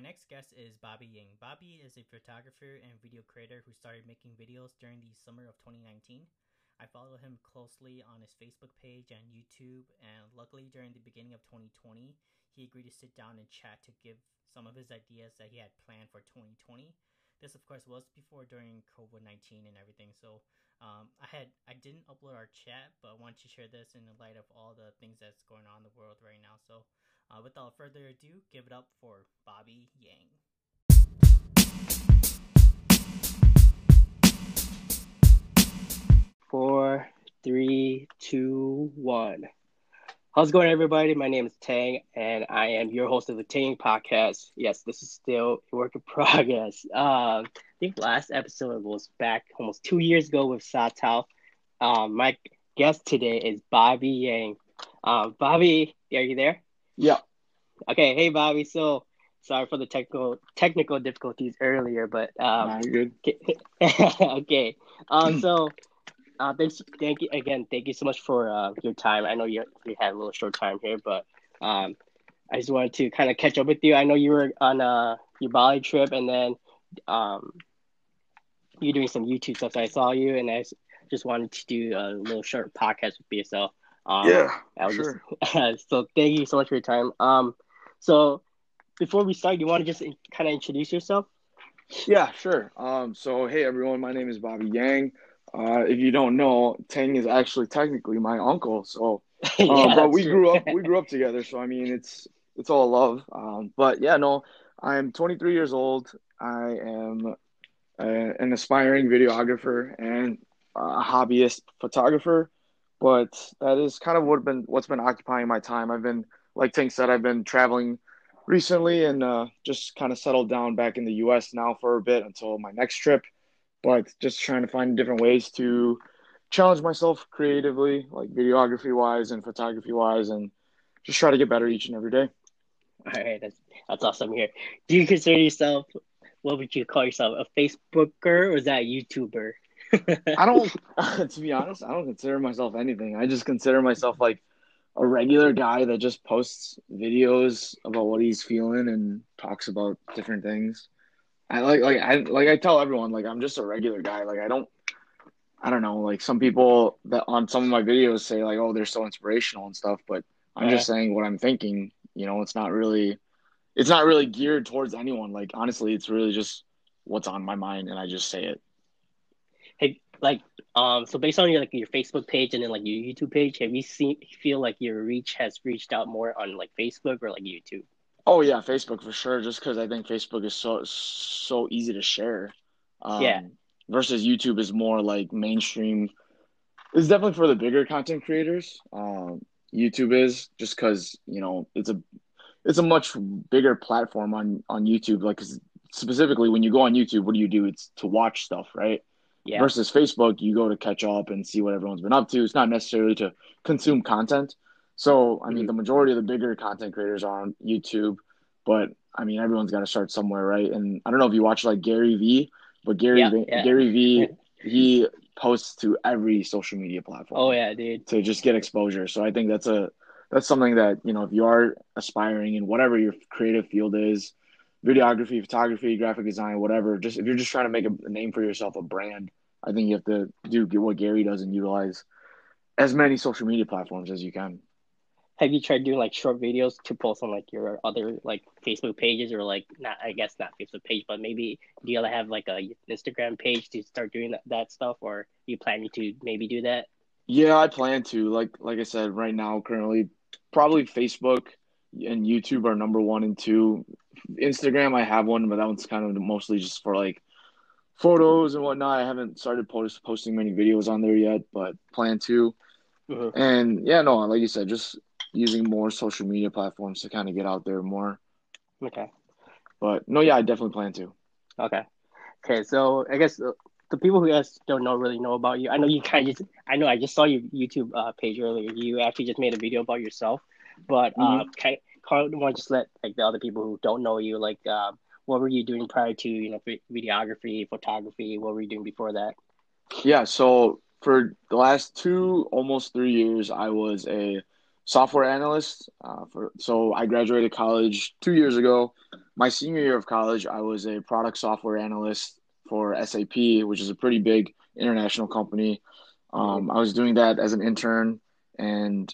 My next guest is Bobby Yang. Bobby is a photographer and video creator who started making videos during the summer of 2019. I follow him closely on his Facebook page and YouTube, and luckily during the beginning of 2020, he agreed to sit down and chat to give some of his ideas that he had planned for 2020. This, of course, was before during COVID 19 and everything. So um, I had I didn't upload our chat, but I wanted to share this in the light of all the things that's going on in the world right now. So uh, without further ado, give it up for Bobby Yang. Four, three, two, one. How's it going, everybody? My name is Teng, and I am your host of the Teng Podcast. Yes, this is still a work in progress. Um, I think last episode was back almost two years ago with Satao. Um, my guest today is Bobby Yang. Um, Bobby, are you there? Yeah. Okay. Hey, Bobby. So sorry for the technical technical difficulties earlier, but um, good. okay. Um, so uh, thanks, thank you again. Thank you so much for uh, your time. I know you you had a little short time here, but um, I just wanted to kind of catch up with you. I know you were on uh, your Bali trip, and then um, you're doing some YouTube stuff. So I saw you, and I just wanted to do a little short podcast with you. So um, yeah, sure. just so thank you so much for your time. Um, so before we start, you want to just kind of introduce yourself? Yeah, sure. Um, so hey everyone, my name is Bobby Yang. Uh, if you don't know, Teng is actually technically my uncle. So, Yeah, um, but we grew up we grew up together. So I mean, it's it's all love. Um, but yeah, no, I'm 23 years old. I am a, an aspiring videographer and a hobbyist photographer. But that is kind of what been what's been occupying my time. I've been, like Teng said, I've been traveling recently and uh, just kind of settled down back in the U.S. now for a bit until my next trip. But just trying to find different ways to challenge myself creatively, like videography wise and photography wise, and just try to get better each and every day. All right, that's that's awesome here. Do you consider yourself? What would you call yourself? A Facebooker or is that a YouTuber? I don't, to be honest, I don't consider myself anything. I just consider myself like a regular guy that just posts videos about what he's feeling and talks about different things. I like, like I like I tell everyone like I'm just a regular guy. Like I don't, I don't know. Like some people that on some of my videos say like, oh, they're so inspirational and stuff, but I'm just saying what I'm thinking. You know, it's not really, it's not really geared towards anyone. Like honestly, it's really just what's on my mind, and I just say it. Like, um, so based on your like your Facebook page and then like your YouTube page, have you seen feel like your reach has reached out more on like Facebook or like YouTube? Oh yeah, Facebook for sure. Just because I think Facebook is so so easy to share. Um, Yeah. Versus YouTube is more like mainstream. It's definitely for the bigger content creators. Um, YouTube is just because you know it's a it's a much bigger platform on on YouTube. Like 'cause specifically when you go on YouTube, what do you do? It's to watch stuff, right? Yeah, Versus Facebook, you go to catch up and see what everyone's been up to. It's not necessarily to consume content. So, I mean, Mhm. the majority of the bigger content creators are on YouTube, but I mean, everyone's got to start somewhere, right? And I don't know if you watch like Gary Vee, but Gary Yeah, V, yeah. Gary Vee, he posts to every social media platform Oh yeah, dude. to just get exposure. So I think that's a that's something that you know if you are aspiring in whatever your creative field is, videography, photography, graphic design, whatever. Just if you're just trying to make a, a name for yourself, a brand, I think you have to do what Gary does and utilize as many social media platforms as you can. Have you tried doing like short videos to post on like your other like Facebook pages or like not? I guess not Facebook page, but maybe do you have like a Instagram page to start doing that, that stuff, or you planning to maybe do that? Yeah, I plan to. Like like I said, right now, currently, probably Facebook and YouTube are number one and two. Instagram, I have one, but that one's kind of mostly just for like photos and whatnot. I haven't started post, posting many videos on there yet, but plan to. Mhm. And yeah, no, like you said, just using more social media platforms to kind of get out there more. Okay. But no, yeah, I definitely plan to. Okay. Okay. So I guess the, the people who guys don't know really know about you. I know you kind of just. I know I just saw your YouTube uh, page earlier. You actually just made a video about yourself, but uh, kind of want to just let like the other people who don't know you like uh, what were you doing prior to you know videography, photography? What were you doing before that? Yeah, so for the last two, almost three years, I was a software analyst. Uh, for so I graduated college two years ago. my senior year of college, I was a product software analyst for SAP, which is a pretty big international company. Um, I was doing that as an intern, and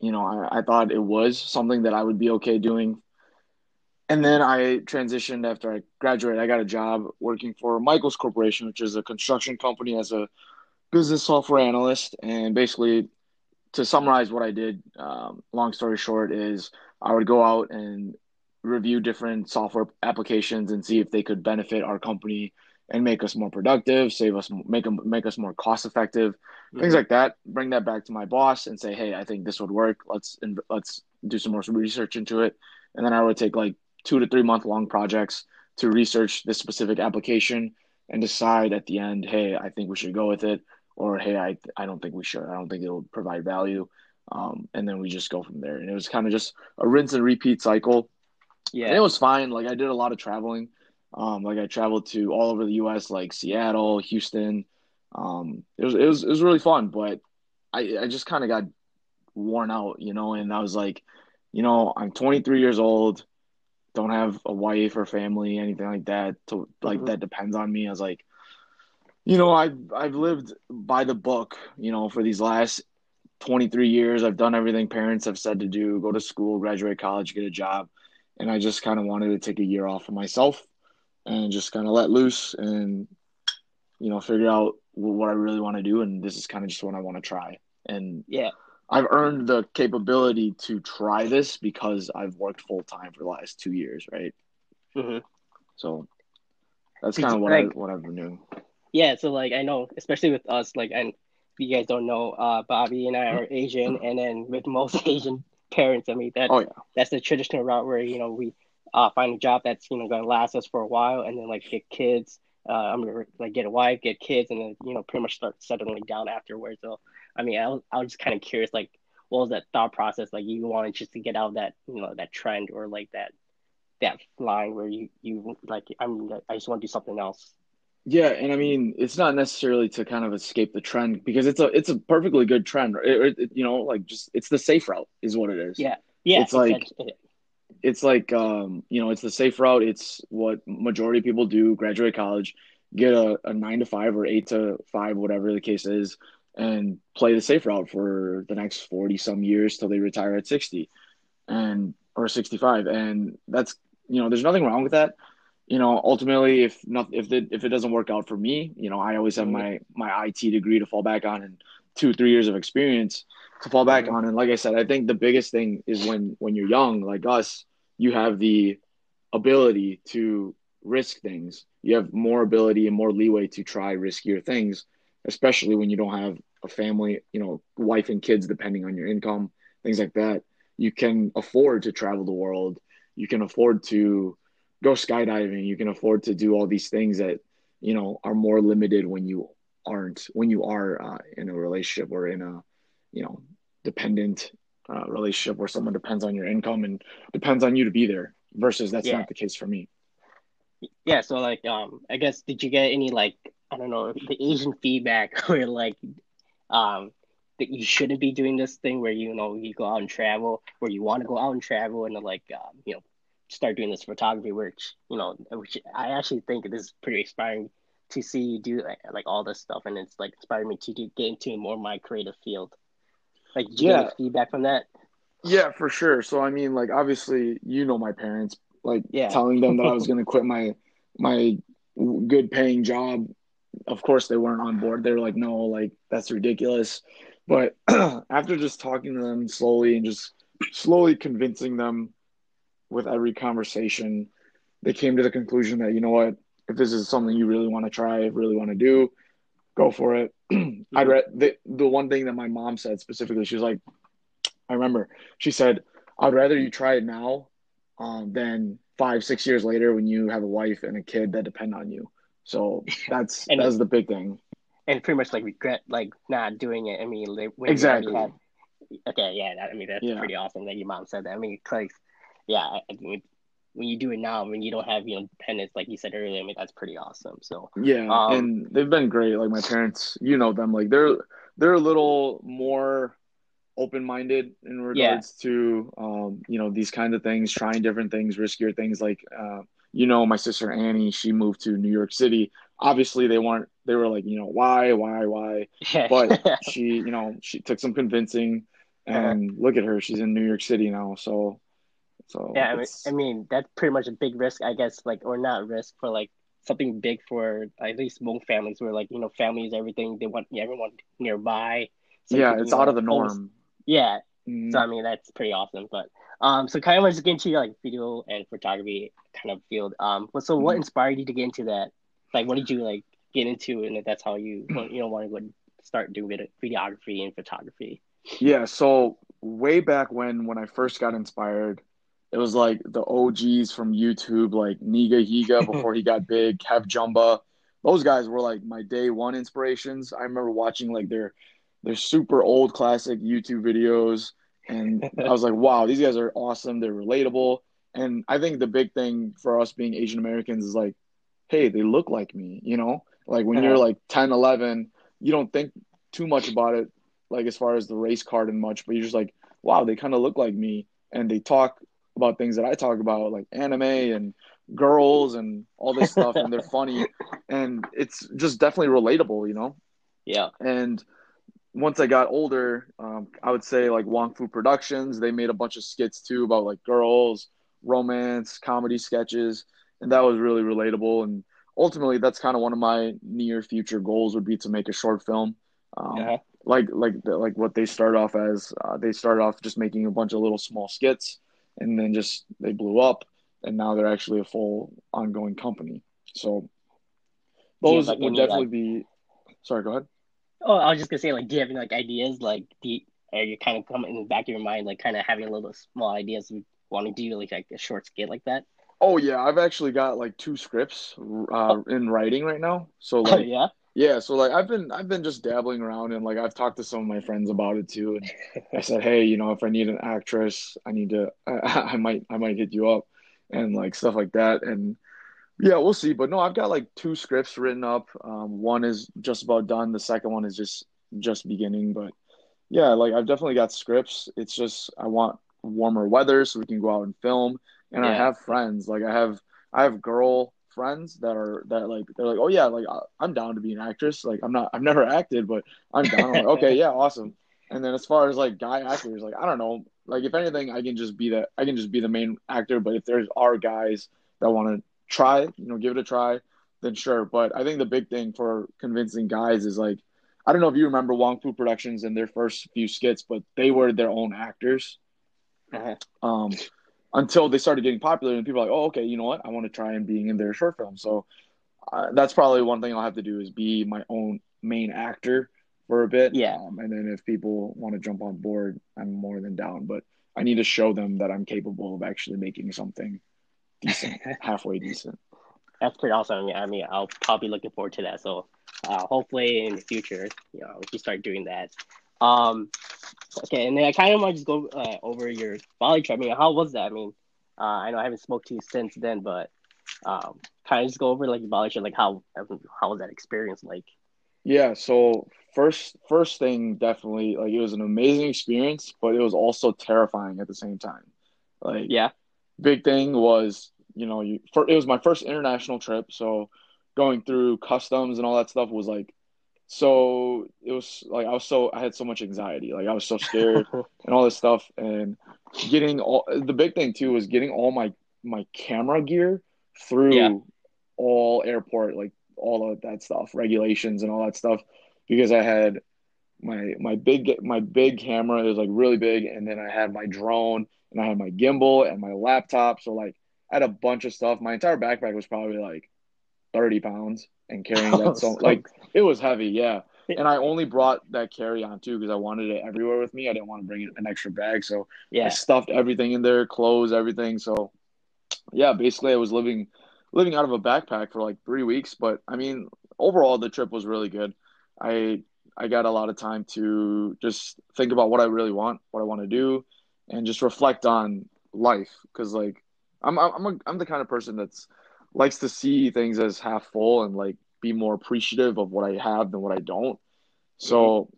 you know, I, I thought it was something that I would be okay doing. And then I transitioned after I graduated. I got a job working for Michaels Corporation, which is a construction company, as a business software analyst. And basically, to summarize what I did, um, long story short, is I would go out and review different software applications and see if they could benefit our company and make us more productive, save us, make them, make us more cost effective, mm-hmm. things like that. Bring that back to my boss and say, hey, I think this would work. Let's let's do some more research into it, and then I would take like two to three month long projects to research this specific application and decide at the end, hey, I think we should go with it, or hey, I I don't think we should. I don't think it'll provide value. Um, and then we just go from there. And it was kind of just a rinse and repeat cycle. Yeah, and it was fine. Like I did a lot of traveling. Um, like I traveled to all over the U.S., like Seattle, Houston. Um, it was it was it was really fun, but I I just kind of got worn out, you know. And I was like, you know, I'm 23 years old, don't have a wife or family, anything like that. To like mm-hmm. that depends on me. I was like, you know, I've I've lived by the book, you know, for these last 23 years. I've done everything parents have said to do: go to school, graduate college, get a job. And I just kind of wanted to take a year off for myself and just kind of let loose and you know figure out what I really want to do and this is kind of just what I want to try and yeah I've earned the capability to try this because I've worked full time for the last two years right mm-hmm. so that's kind of what like, I what I've been doing yeah so like I know especially with us like and you guys don't know uh Bobby and I are Asian and then with most Asian parents I mean that oh, yeah. that's the traditional route where you know we uh, find a job that's you know going to last us for a while, and then like get kids. Uh, I'm gonna like get a wife, get kids, and then you know pretty much start settling down afterwards. So I mean, I was, I was just kind of curious, like what was that thought process? Like you wanted just to get out of that you know that trend or like that that line where you you like I'm I just want to do something else. Yeah, and I mean, it's not necessarily to kind of escape the trend because it's a it's a perfectly good trend. It, it, you know, like just it's the safe route is what it is. Yeah, yeah. It's like it's like um, you know, it's the safe route. It's what majority of people do: graduate college, get a, a nine to five or eight to five, whatever the case is, and play the safe route for the next forty some years till they retire at sixty, and or sixty five. And that's you know, there's nothing wrong with that. You know, ultimately, if not, if it if it doesn't work out for me, you know, I always have my my IT degree to fall back on and two three years of experience to fall back mm-hmm. on. And like I said, I think the biggest thing is when when you're young, like us, you have the ability to risk things. You have more ability and more leeway to try riskier things, especially when you don't have a family, you know, wife and kids depending on your income, things like that. You can afford to travel the world. You can afford to go skydiving. You can afford to do all these things that, you know, are more limited when you aren't, when you are uh, in a relationship or in a, you know, dependent uh, relationship where someone depends on your income and depends on you to be there versus that's yeah. not the case for me yeah so like um i guess did you get any like i don't know the asian feedback where like um that you shouldn't be doing this thing where you know you go out and travel where you want to go out and travel and like um, you know start doing this photography which you know which i actually think this is pretty inspiring to see you do like, like all this stuff and it's like inspiring me to do, get into more my creative field like, yeah. get feedback from that? Yeah, for sure. So I mean, like obviously, you know my parents. Like yeah. telling them that I was going to quit my my good paying job. Of course, they weren't on board. They were like, "No, like that's ridiculous." But after just talking to them slowly and just slowly convincing them with every conversation, they came to the conclusion that you know what, if this is something you really want to try, really want to do, go for it. I'd read the the one thing that my mom said specifically. She was like, I remember she said, "I'd rather you try it now, um, than five six years later when you have a wife and a kid that depend on you." So that's and, that's the big thing. And pretty much like regret like not doing it. I mean, exactly. Had, okay, yeah, I mean that's yeah. pretty awesome that your mom said that. I mean, like, yeah, I mean, when you do it now, when you don't have you know dependents, like you said earlier, I mean that's pretty awesome. So yeah, um, and they've been great. Like my parents, you know them, like they're they're a little more open minded in regards to um, you know these kind of things, trying different things, riskier things. Like uh, you know, my sister Annie, she moved to New York City. Obviously, they weren't. They were like, you know, why, why, why? But she, you know, she took some convincing, uh-huh. and uh-huh. look at her. She's in New York City now. So, so yeah. I mean, I mean, that's pretty much a big risk, I guess. Like, or not risk for like something big for at least most families, where like you know, families, everything they want everyone nearby. So yeah, it's out of the norm. Yeah. Mm. So I mean that's pretty awesome. But um so kind of just get into like video and photography kind of field. Um but so what mm. inspired you to get into that? Like what did you like get into and that's how you you know want to go start doing videography and photography? Yeah, so way back when when I first got inspired, it was like the OGs from YouTube, like Nigahiga before he got big, KevJumba. Those guys were like my day one inspirations. I remember watching like their they're super old classic YouTube videos. And I was like, wow, these guys are awesome. They're relatable. And I think the big thing for us being Asian Americans is like, hey, they look like me, you know? Like when you're uh-huh. like 10, 11, you don't think too much about it, like as far as the race card and much, but you're just like, wow, they kind of look like me. And they talk about things that I talk about, like anime and girls and all this stuff. and they're funny. And it's just definitely relatable, you know? Yeah. And once I got older, um, I would say like Wong Fu Productions. They made a bunch of skits too about like girls, romance, comedy sketches, and that was really relatable. And ultimately, that's kind of one of my near future goals would be to make a short film. Um, yeah. Like like like what they start off as. Uh, they start off just making a bunch of little small skits, and then just they blew up, and now they're actually a full ongoing company. So those would definitely like... be. Sorry, go ahead. Oh, I was just gonna say, like, do you have any like ideas, like, do you, are you kind of coming in the back of your mind, like, kind of having a little small ideas of wanting to do like, like a short skit like that? Oh yeah, I've actually got like two scripts uh, oh. in writing right now. So like, oh, yeah, yeah. So like, I've been I've been just dabbling around and like I've talked to some of my friends about it too. And I said, hey, you know, if I need an actress, I need to, I, I might I might hit you up, and like stuff like that. And yeah, we'll see. But no, I've got like two scripts written up. Um, one is just about done. The second one is just just beginning. But yeah, like I've definitely got scripts. It's just I want warmer weather so we can go out and film. And yeah. I have friends. Like I have I have girl friends that are that like they're like, oh yeah, like I'm down to be an actress. Like I'm not I've never acted, but I'm down. I'm like, okay, yeah, awesome. And then as far as like guy actors, like I don't know. Like if anything, I can just be that I can just be the main actor. But if there's are guys that want to try, you know, give it a try, then sure. But I think the big thing for convincing guys is like, I don't know if you remember Wong Fu Productions and their first few skits, but they were their own actors. Uh-huh. Um, until they started getting popular and people are like, oh, okay, you know what? I want to try and being in their short film. So uh, that's probably one thing I'll have to do is be my own main actor for a bit. Yeah. Um, and then if people want to jump on board, I'm more than down. But I need to show them that I'm capable of actually making something decent, halfway decent. That's pretty awesome. I mean, I mean, I'll probably looking forward to that. So, uh, hopefully in the future, you know, we can start doing that. Um, okay, and then I kind of want to just go uh, over your Bali trip. I mean, how was that? I mean, uh, I know I haven't spoke to you since then, but um, kind of just go over like the Bali trip, like how how was that experience like? Yeah. So first, first thing, definitely like it was an amazing experience, but it was also terrifying at the same time. Like, yeah, big thing was you know you for, it was my first international trip so going through customs and all that stuff was like so it was like i was so i had so much anxiety like i was so scared and all this stuff and getting all the big thing too was getting all my my camera gear through yeah. all airport like all of that stuff regulations and all that stuff because i had my my big my big camera is like really big and then i had my drone and I had my gimbal and my laptop. So like I had a bunch of stuff. My entire backpack was probably like 30 pounds and carrying oh, that. Oh, so like it was heavy. Yeah. And I only brought that carry on too because I wanted it everywhere with me. I didn't want to bring an extra bag. So yeah, I stuffed everything in there, clothes, everything. So yeah, basically I was living living out of a backpack for like three weeks. But I mean, overall the trip was really good. I I got a lot of time to just think about what I really want, what I want to do, and just reflect on life because like I'm I'm a, I'm the kind of person that's likes to see things as half full and like be more appreciative of what I have than what I don't. So,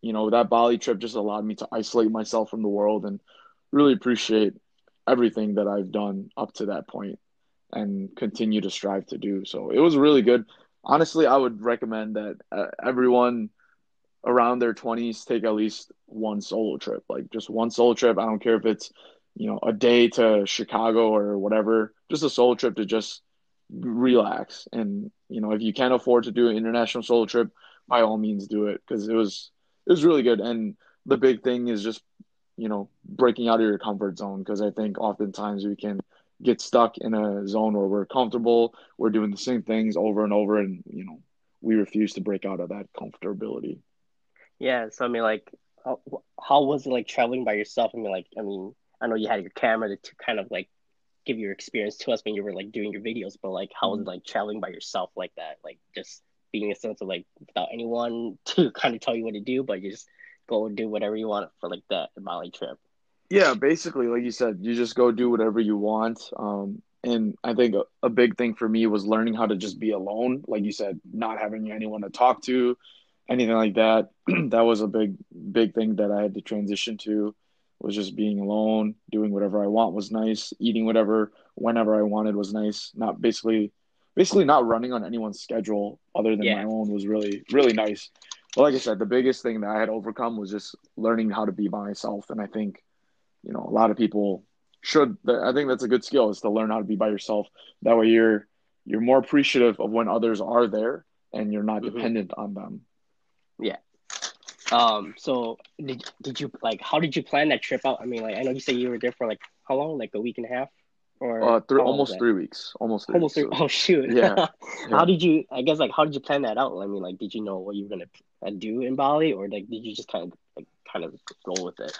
you know, that Bali trip just allowed me to isolate myself from the world and really appreciate everything that I've done up to that point and continue to strive to do. So it was really good. Honestly, I would recommend that uh, everyone around their 20s take at least one solo trip, like just one solo trip. I don't care if it's, you know, a day to Chicago or whatever, just a solo trip to just relax. And, you know, if you can't afford to do an international solo trip, by all means do it because it was it was really good. And the big thing is just, you know, breaking out of your comfort zone because I think oftentimes we can get stuck in a zone where we're comfortable, we're doing the same things over and over and, you know, we refuse to break out of that comfortability. Yeah, so I mean, like, how, how was it like traveling by yourself? I mean, like, I mean, I know you had your camera to, to kind of like give your experience to us when you were like doing your videos, but like, how was mm-hmm. like traveling by yourself like that? Like, just being a sense of like without anyone to kind of tell you what to do, but you just go and do whatever you want for like the Bali trip. Yeah, basically, like you said, you just go do whatever you want. Um, and I think a, a big thing for me was learning how to just be alone. Like you said, not having anyone to talk to, anything like that. that was a big, big thing that I had to transition to. Was just being alone, doing whatever I want was nice, eating whatever, whenever I wanted was nice. Not basically, basically not running on anyone's schedule other than yeah. my own was really, really nice. But like I said, the biggest thing that I had overcome was just learning how to be by myself. And I think, you know, a lot of people should. I think that's a good skill is to learn how to be by yourself. That way, you're you're more appreciative of when others are there, and you're not mm-hmm. dependent on them. Yeah. Um. So did did you like? How did you plan that trip out? I mean, like I know you said you were there for like how long? Like a week and a half. Or uh, th- almost three weeks. Almost three. Almost three. So. Oh shoot. Yeah. yeah. How did you? I guess like how did you plan that out? I mean, like, did you know what you were gonna do in Bali, or like did you just kind of like kind of roll with it?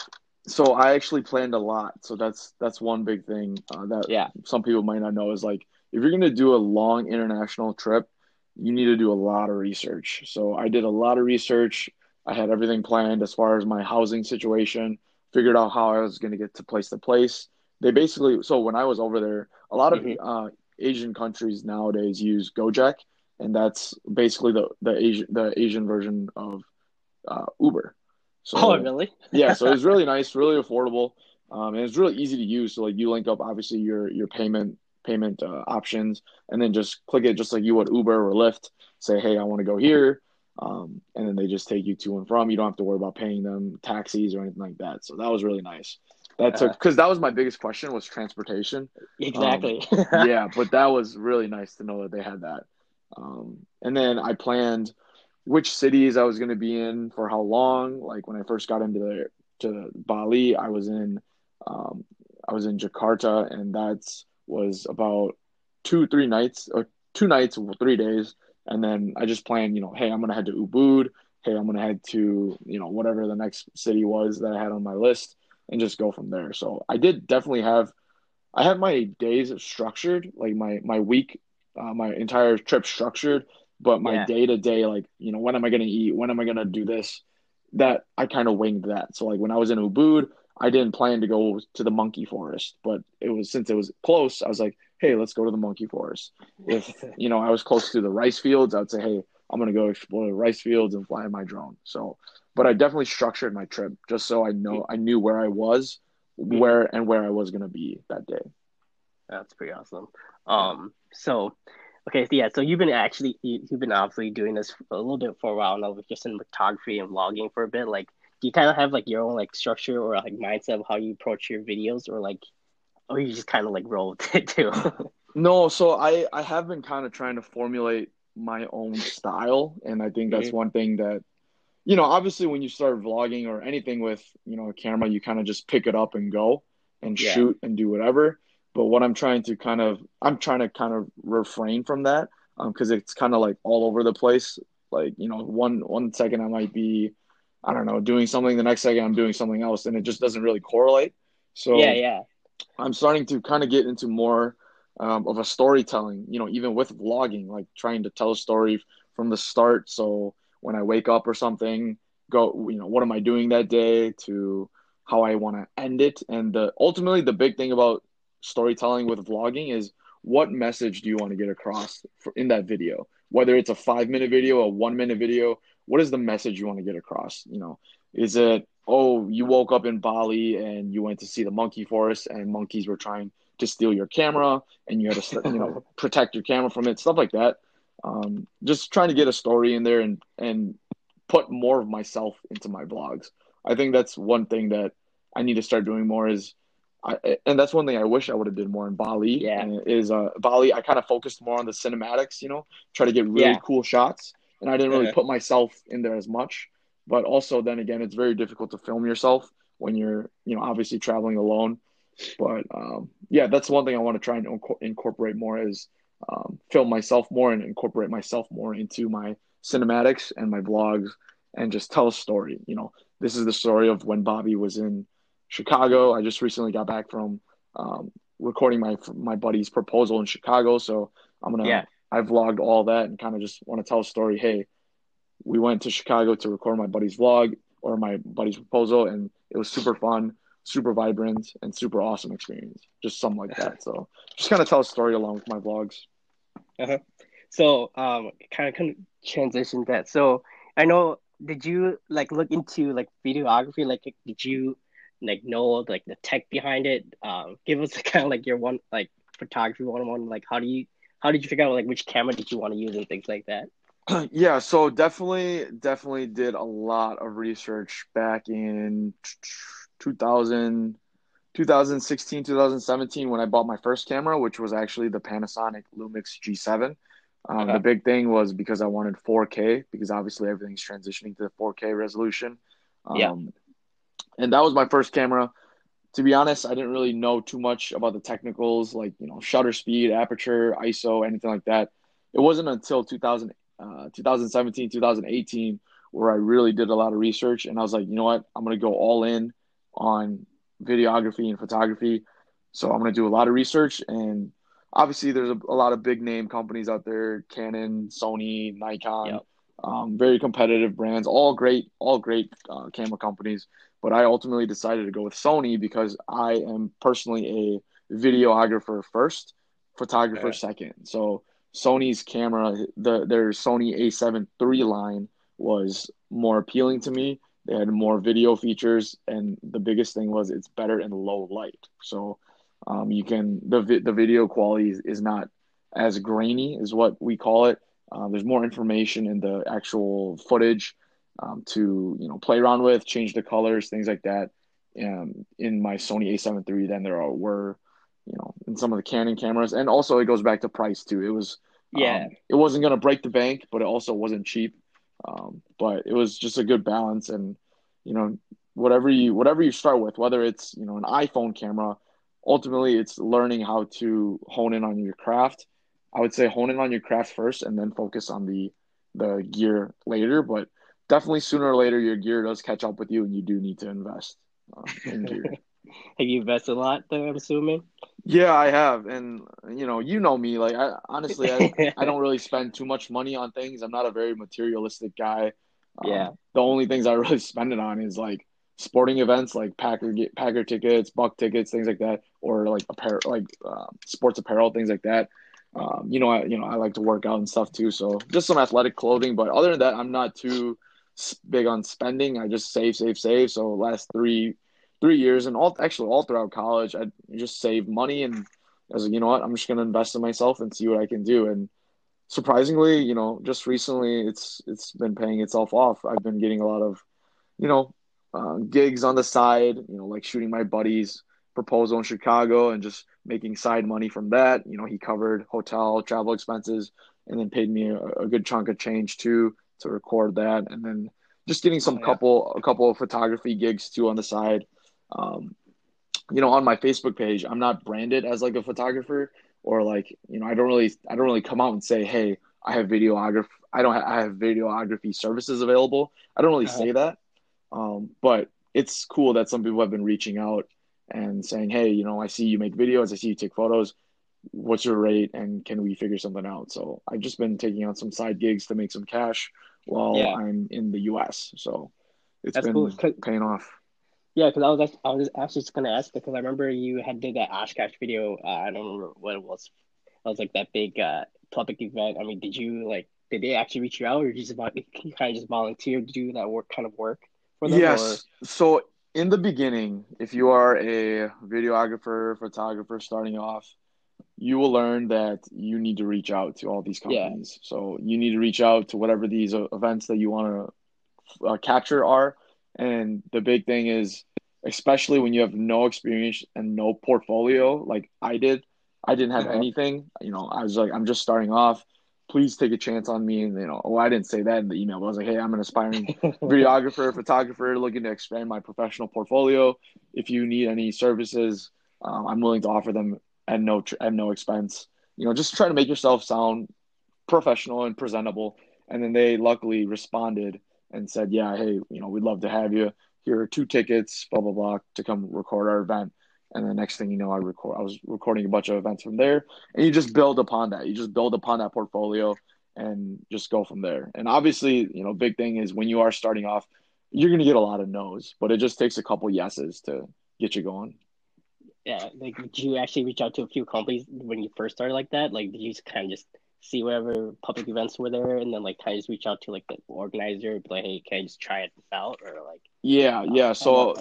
So I actually planned a lot. So that's that's one big thing uh, that yeah some people might not know is like if you're gonna do a long international trip, you need to do a lot of research. So I did a lot of research. I had everything planned as far as my housing situation, figured out how I was going to get to place to place. They basically, so when I was over there, a lot of mm-hmm. uh, Asian countries nowadays use Gojek, and that's basically the the Asian the Asian version of uh, Uber. So, oh, really? yeah, so it was really nice, really affordable, um, and it's really easy to use. So like you link up obviously your your payment payment uh, options, and then just click it just like you would Uber or Lyft. Say, hey, I want to go here, um, and then they just take you to and from. You don't have to worry about paying them taxis or anything like that. So that was really nice. That took because that was my biggest question was transportation. Exactly. Um, yeah, but that was really nice to know that they had that. Um, and then I planned which cities I was going to be in for how long. Like when I first got into the to Bali, I was in um, I was in Jakarta, and that was about two three nights or two nights three days. And then I just planned, you know, hey, I'm gonna head to Ubud. Hey, I'm gonna head to you know whatever the next city was that I had on my list and just go from there. So I did definitely have, I had my days structured, like my my week, uh, my entire trip structured, but my day to day, like you know, when am I gonna eat? When am I gonna do this? That I kind of winged that. So like when I was in Ubud, I didn't plan to go to the monkey forest, but it was since it was close, I was like, hey, let's go to the monkey forest. If you know I was close to the rice fields, I would say, hey, I'm gonna go explore the rice fields and fly my drone. So but I definitely structured my trip just so I know I knew where I was, where and where I was gonna be that day. That's pretty awesome. Um, so okay, so yeah, so you've been actually you've been obviously doing this a little bit for a while now, with just in photography and vlogging for a bit. Like, do you kind of have like your own like structure or like mindset of how you approach your videos, or like, or you just kind of like roll with it too? no, so I I have been kind of trying to formulate my own style, and I think that's mm-hmm. one thing that you know, obviously when you start vlogging or anything with, you know, a camera, you kind of just pick it up and go and yeah. shoot and do whatever. But what I'm trying to kind of, I'm trying to kind of refrain from that because um, it's kind of like all over the place. Like, you know, one one second I might be, I don't know, doing something. The next second I'm doing something else, and it just doesn't really correlate. So yeah, yeah, I'm starting to kind of get into more um, of a storytelling. You know, even with vlogging, like trying to tell a story from the start. So when I wake up or something, go, you know, what am I doing that day to how I want to end it. And the ultimately the big thing about storytelling with vlogging is what message do you want to get across for, in that video? whether it's a five minute video, a one minute video, what is the message you want to get across? You know, is it, oh, you woke up in Bali and you went to see the monkey forest and monkeys were trying to steal your camera and you had to, you know, protect your camera from it, stuff like that. Um, just trying to get a story in there and, and put more of myself into my vlogs. I think that's one thing that I need to start doing more is I, and that's one thing I wish I would have did more in Bali. Yeah. Is uh Bali I kind of focused more on the cinematics, you know, try to get really Yeah. cool shots, and I didn't really Yeah. put myself in there as much. But also, then again, it's very difficult to film yourself when you're, you know, obviously traveling alone. But um, yeah, that's one thing I want to try and inco- incorporate more is um, film myself more and incorporate myself more into my cinematics and my vlogs and just tell a story. You know, this is the story of when Bobby was in Chicago. I just recently got back from um, recording my my buddy's proposal in Chicago, so I'm gonna Yeah. I vlogged all that and kind of just want to tell a story. Hey, we went to Chicago to record my buddy's vlog or my buddy's proposal, and it was super fun, super vibrant, and super awesome experience. Just something like that. So just kind of tell a story along with my vlogs. So, um, kind of kind of transition that. So, I know. Did you like look into like videography? Like, did you like know like the tech behind it? Um, give us kind of like your one like photography one on one. Like, how do you how did you figure out like which camera did you want to use and things like that? yeah, so definitely, definitely did a lot of research back in 2000, 2016, 2017 when I bought my first camera, which was actually the Panasonic Lumix G7. Um, Okay. The big thing was because I wanted 4K because obviously everything's transitioning to the 4K resolution. Um, Yeah. And that was my first camera. To be honest, I didn't really know too much about the technicals like, you know, shutter speed, aperture, ISO, anything like that. It wasn't until 2000, uh, 2017, 2018 where I really did a lot of research and I was like, you know what, I'm going to go all in on videography and photography. So I'm going to do a lot of research and obviously there's a, a lot of big name companies out there, Canon, Sony, Nikon, Yep. um, very competitive brands, all great, all great uh, camera companies. But I ultimately decided to go with Sony because I am personally a videographer first, photographer second. So Sony's camera, the their Sony A7 III line was more appealing to me. They had more video features, and the biggest thing was it's better in low light. So um, you can the the video quality is, not as grainy, is what we call it. Uh, there's more information in the actual footage um, to you know play around with, change the colors, things like that. Um, in my Sony A7 III than there are, were you know in some of the Canon cameras, and also it goes back to price too. It was Yeah. um, it wasn't going to break the bank, but it also wasn't cheap. Um, but it was just a good balance, and you know, whatever you whatever you start with, whether it's you know an iPhone camera, ultimately it's learning how to hone in on your craft. I would say hone in on your craft first, and then focus on the the gear later. But definitely sooner or later, your gear does catch up with you, and you do need to invest uh, in gear. Have you invested a lot though? I'm assuming. Yeah, I have, and you know, you know me. Like, I honestly, I, I don't really spend too much money on things. I'm not a very materialistic guy. Um, Yeah. The only things I really spend it on is like sporting events, like Packer Packer tickets, Buck tickets, things like that, or like apparel, like uh, sports apparel, things like that. Um, you know, I you know I like to work out and stuff too, so just some athletic clothing. But other than that, I'm not too big on spending. I just save, save, save. So last three three years and all actually all throughout college, I just saved money and I was like, you know what, I'm just gonna invest in myself and see what I can do. And surprisingly, you know, just recently, it's it's been paying itself off. I've been getting a lot of, you know, uh, gigs on the side. You know, like shooting my buddy's proposal in Chicago and just making side money from that. You know, he covered hotel travel expenses and then paid me a, a good chunk of change too to record that, and then just getting some Oh, yeah. couple a couple of photography gigs too on the side. Um, you know, on my Facebook page, I'm not branded as like a photographer or like, you know, I don't really, I don't really come out and say, Hey, I have videography. I don't have, I have videography services available. I don't really Uh-huh. say that. Um, but it's cool that some people have been reaching out and saying, Hey, you know, I see you make videos. I see you take photos. What's your rate? And can we figure something out? So I've just been taking on some side gigs to make some cash while Yeah. I'm in the US. So it's That's been cool. paying off. Yeah, because I was act- I was actually just gonna ask because I remember you had did that Oshkosh video. Uh, I don't remember what it was. It was like that big uh, public event. I mean, did you like did they actually reach you out, or you just you kind of just volunteer to do that work kind of work for them? Yes. So in the beginning, if you are a videographer, photographer starting off, you will learn that you need to reach out to all these companies. Yeah. So you need to reach out to whatever these uh, events that you want to uh, capture are. And the big thing is, especially when you have no experience and no portfolio, like I did, I didn't have uh-huh. anything. You know, I was like, I'm just starting off. Please take a chance on me. And you know, well, I didn't say that in the email, but I was like, hey, I'm an aspiring videographer, photographer, looking to expand my professional portfolio. If you need any services, um, I'm willing to offer them at no at no expense. You know, just try to make yourself sound professional and presentable. And then they luckily responded and said, "Yeah, hey, you know, we'd love to have you. Here are two tickets, blah blah blah, to come record our event." And the next thing you know, I record. I was recording a bunch of events from there, and you just build upon that. You just build upon that portfolio and just go from there. And obviously, you know, big thing is when you are starting off, you're going to get a lot of no's, but it just takes a couple yeses to get you going yeah, like did you actually reach out to a few companies when you first started like that? Like did you just kind of just see whatever public events were there and then like kind of just reach out to like the organizer, be like, hey, can I just try it out or like? Yeah, uh, yeah. So,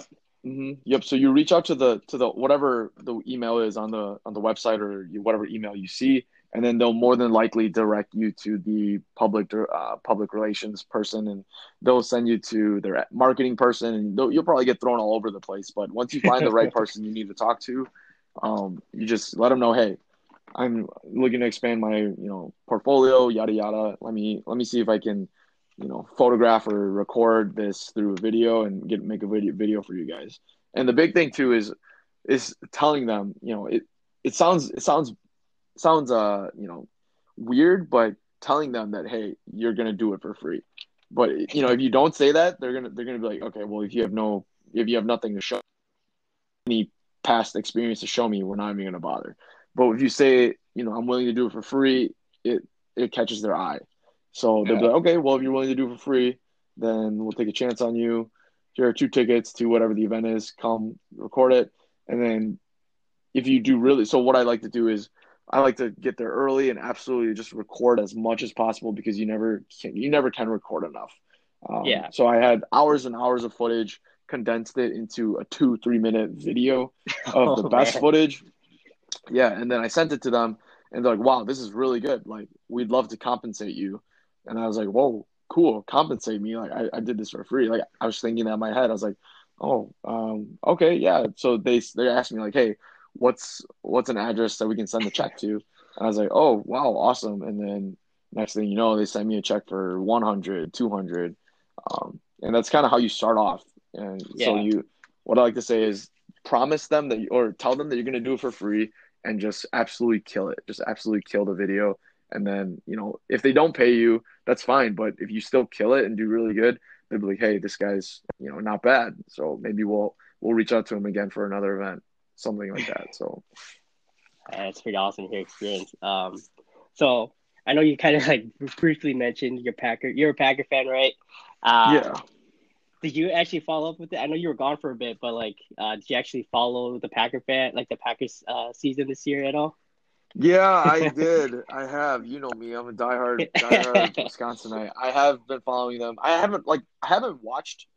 mm-hmm, yep. So you reach out to the to the whatever the email is on the on the website or you, whatever email you see, and then they'll more than likely direct you to the public uh, public relations person, and they'll send you to their marketing person, and you'll probably get thrown all over the place. But once you find the right person you need to talk to, um, you just let them know, hey, I'm looking to expand my you know portfolio, yada yada. Let me let me see if I can you know photograph or record this through a video and get make a video video for you guys. And the big thing too is is telling them, you know, it it sounds it sounds sounds uh you know weird, but telling them that hey, you're gonna do it for free. But you know, if you don't say that, they're gonna they're gonna be like, okay, well, if you have no if you have nothing to show, any past experience to show me, we're not even gonna bother. But if you say, you know, I'm willing to do it for free, it it catches their eye. So they'll yeah. be like, okay, well, if you're willing to do it for free, then we'll take a chance on you. Here are two tickets to whatever the event is. Come record it, and then if you do really, so what I like to do is I like to get there early and absolutely just record as much as possible because you never can you never can record enough. Um, yeah. So I had hours and hours of footage, condensed it into a two three minute video of oh, the best man. footage. Yeah, and then I sent it to them, and they're like, "Wow, this is really good. Like, we'd love to compensate you." And I was like, "Whoa, cool, compensate me! Like, I, I did this for free." Like, I was thinking that in my head. I was like, "Oh, um, okay, yeah." So they they asked me like, "Hey, what's what's an address that we can send the check to? And I was like, oh, wow, awesome. And then next thing you know, they sent me a check for 100, 200. Um, and that's kind of how you start off. And yeah. so you, what I like to say is promise them that, you, or tell them that you're going to do it for free and just absolutely kill it. Just absolutely kill the video. And then, you know, if they don't pay you, that's fine. But if you still kill it and do really good, they'll be like, hey, this guy's, you know, not bad. So maybe we'll, we'll reach out to him again for another event something like that. So that's pretty awesome your experience. Um, so I know you kind of like briefly mentioned your Packer. You're a Packer fan, right? Uh, yeah. Did you actually follow up with it? I know you were gone for a bit, but like, uh, did you actually follow the Packer fan, like the Packers uh, season this year at all? Yeah, I did. I have. You know me. I'm a diehard, diehard Wisconsinite. I have been following them. I haven't like I haven't watched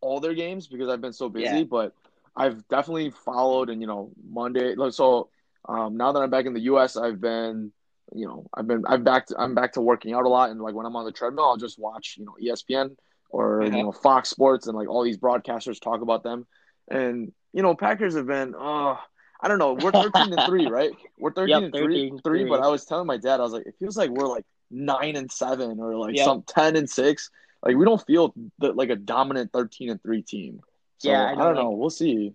all their games because I've been so busy, yeah. but I've definitely followed and you know Monday. So um, now that I'm back in the U.S., I've been you know I've been I'm back to, I'm back to working out a lot and like when I'm on the treadmill, I'll just watch you know ESPN or you know Fox Sports and like all these broadcasters talk about them. And you know Packers have been uh I don't know we're 13 and three right we're 13 yep, and 3, 13, 3 but I was telling my dad I was like it feels like we're like nine and seven or like yep. some 10 and six like we don't feel the, like a dominant 13 and three team. So, yeah, I, know, I don't know. We'll see.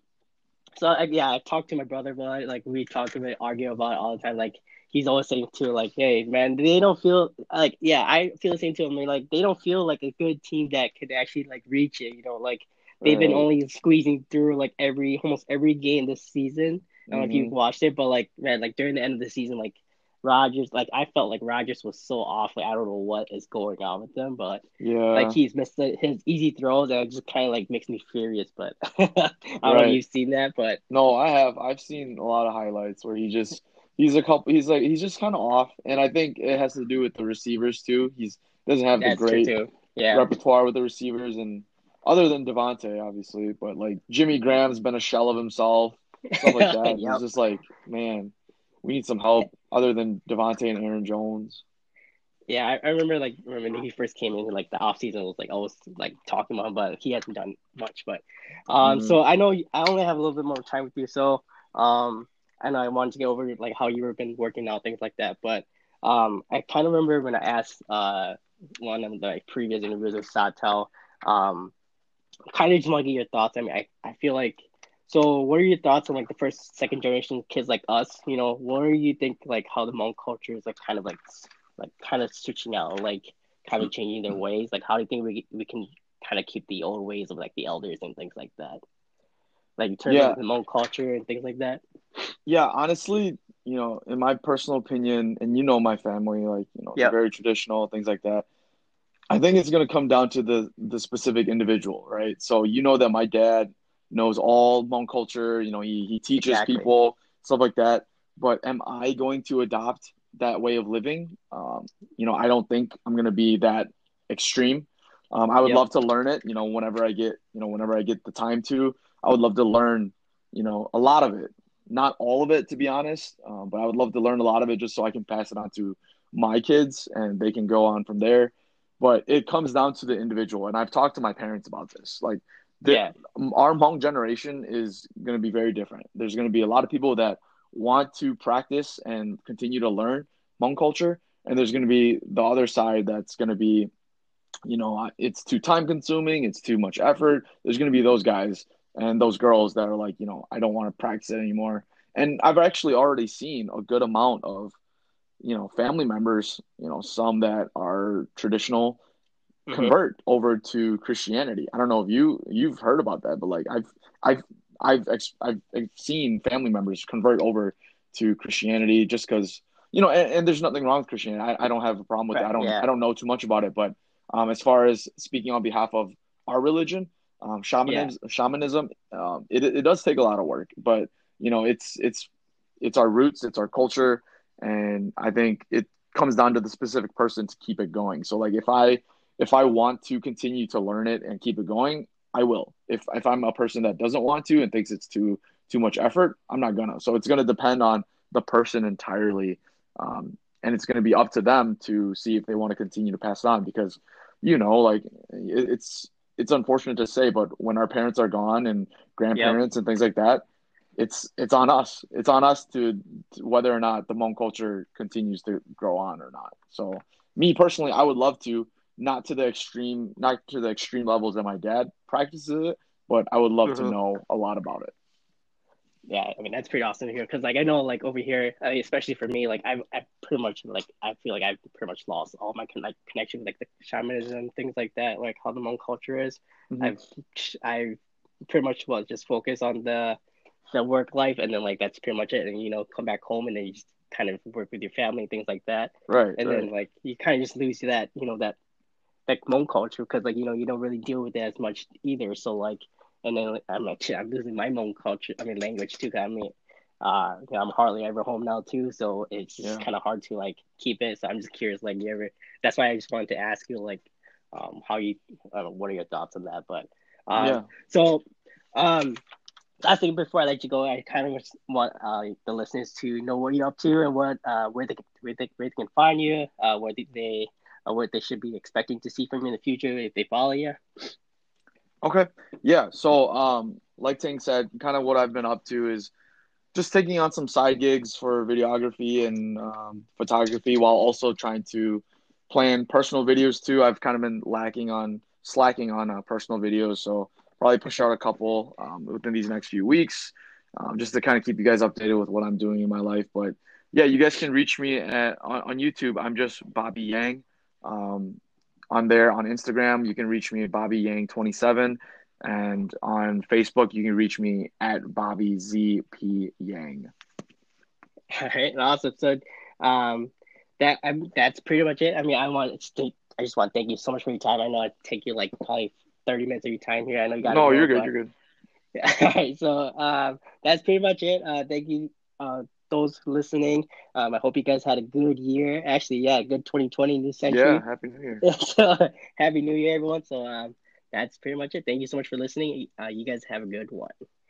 So yeah, I talked to my brother about it. Like we talk about, it, argue about it all the time. Like he's always saying to like, "Hey, man, they don't feel like yeah." I feel the same to him. They're like they don't feel like a good team that could actually like reach it. You know, like they've right. been only squeezing through like every almost every game this season. I don't know mm-hmm. if you've watched it, but like man, like during the end of the season, like Rodgers, like I felt like Rodgers was so off. Like I don't know what is going on with them, but yeah, like he's missed the, his easy throws, and it just kind of like makes me furious. But I don't right. know if you've seen that, but no, I have. I've seen a lot of highlights where he just he's a couple. He's like he's just kind of off, and I think it has to do with the receivers too. He's doesn't have That's the great. Yeah. repertoire with the receivers, and other than Davante, obviously, but like Jimmy Graham's been a shell of himself, stuff like that. Yep. It's just like, man, we need some help other than Davante and Aaron Jones. Yeah, I, I remember like when he first came in, like the off season was like always like talking about him, but he hasn't done much. But um, Mhm. so I know I only have a little bit more time with you, so um, Know I wanted to get over like how you've been working out things like that. But um, I kind of remember when I asked uh one of the like, previous interviews with Satel, um, kind of just want to get your thoughts. I mean, I I feel like. So, what are your thoughts on like the first, second generation kids like us? You know, what do you think like how the Hmong culture is like kind of like like kind of switching out, like kind of changing their ways? Like, how do you think we we can kind of keep the old ways of like the elders and things like that? Like in terms Yeah. of the Hmong culture and things like that. Yeah, honestly, you know, in my personal opinion, and you know my family, like you know, Yep. very traditional, things like that. I think it's going to come down to the the specific individual, right? So you know that my dad knows all Hmong culture. You know, he he teaches Exactly. people stuff like that. But am I going to adopt that way of living? Um, you know, I don't think I'm going to be that extreme. Um, I would Yep. love to learn it. You know, whenever I get you know whenever I get the time to, I would love to learn. You know, a lot of it not all of it to be honest um, but i would love to learn a lot of it just so i can pass it on to my kids and they can go on from there but it comes down to the individual and i've talked to my parents about this like the, Yeah. our Hmong generation is going to be very different there's going to be a lot of people that want to practice and continue to learn Hmong culture and there's going to be the other side that's going to be you know it's too time consuming it's too much effort there's going to be those guys and those girls that are like, you know, I don't want to practice it anymore. And I've actually already seen a good amount of, you know, family members, you know, some that are traditional Mhm. convert over to Christianity. I don't know if you you've heard about that, but like I've I've I've ex- I've, I've seen family members convert over to Christianity just because you know, and, and there's nothing wrong with Christianity. I, I don't have a problem with it. I don't Yeah. I don't know too much about it, but um, as far as speaking on behalf of our religion, um, shamanism, shamanism, um, it it does take a lot of work, but you know, it's it's it's our roots, it's our culture, and I think it comes down to the specific person to keep it going. So like if I if I want to continue to learn it and keep it going, I will. If if I'm a person that doesn't want to and thinks it's too too much effort, I'm not gonna. So it's gonna depend on the person entirely, um, and it's gonna be up to them to see if they want to continue to pass it on because you know, like it, it's it's unfortunate to say, but when our parents are gone and grandparents and things like that, it's it's on us. It's on us to, to whether or not the Hmong culture continues to grow on or not. So me personally, I would love to not to the extreme, not to the extreme levels that my dad practices it, but I would love to Mhm. know a lot about it. Yeah, I mean that's pretty awesome here because like I know like over here, uh, especially for me, like I've I pretty much like I feel like I've pretty much lost all my con- like connection with like the shamanism things like that, like how the Hmong culture is. Mhm. I've I pretty much was just focus on the the work life and then like that's pretty much it, and you know come back home and then you just kind of work with your family and things like that, Right, and right. then like you kind of just lose that you know that that Hmong culture because like you know you don't really deal with it as much either. So like, and then like, I'm like shit, I'm losing my own culture. I mean language too. 'cause I mean, uh, you know, I'm hardly ever home now too, so it's Yeah. kind of hard to like keep it. So I'm just curious, like you ever. That's why I just wanted to ask you like, um, how you, uh, what are your thoughts on that? But um, yeah. so, um, last thing before I let you go, I kind of want uh, the listeners to know what you're up to and what uh, where they where they, where they can find you, uh, where they, they uh, what they should be expecting to see from you in the future if they follow you. Okay. Yeah. So, um, like Teng said, kind of what I've been up to is just taking on some side gigs for videography and um, photography while also trying to plan personal videos too. I've kind of been lacking on slacking on uh, personal videos, so probably push out a couple um, within these next few weeks, um, just to kind of keep you guys updated with what I'm doing in my life. But yeah, you guys can reach me at, on, on YouTube. I'm just Bobby Yang. Um, on there on Instagram, you can reach me at Bobby Yang 27 and on Facebook, you can reach me at Bobby ZP Yang. All right, awesome. So, um, that I'm, that's pretty much it. I mean, I want to, I just want to thank you so much for your time. I know I take you like probably thirty minutes of your time here. I know you got. No, you're good. but- You're good. All right, so um, that's pretty much it. Uh, thank you, uh, those listening. Um, I hope you guys had a good year. Actually, yeah, good 2020 new century. Yeah, happy New Year. so happy New Year, everyone. So um, that's pretty much it. Thank you so much for listening. Uh, you guys have a good one.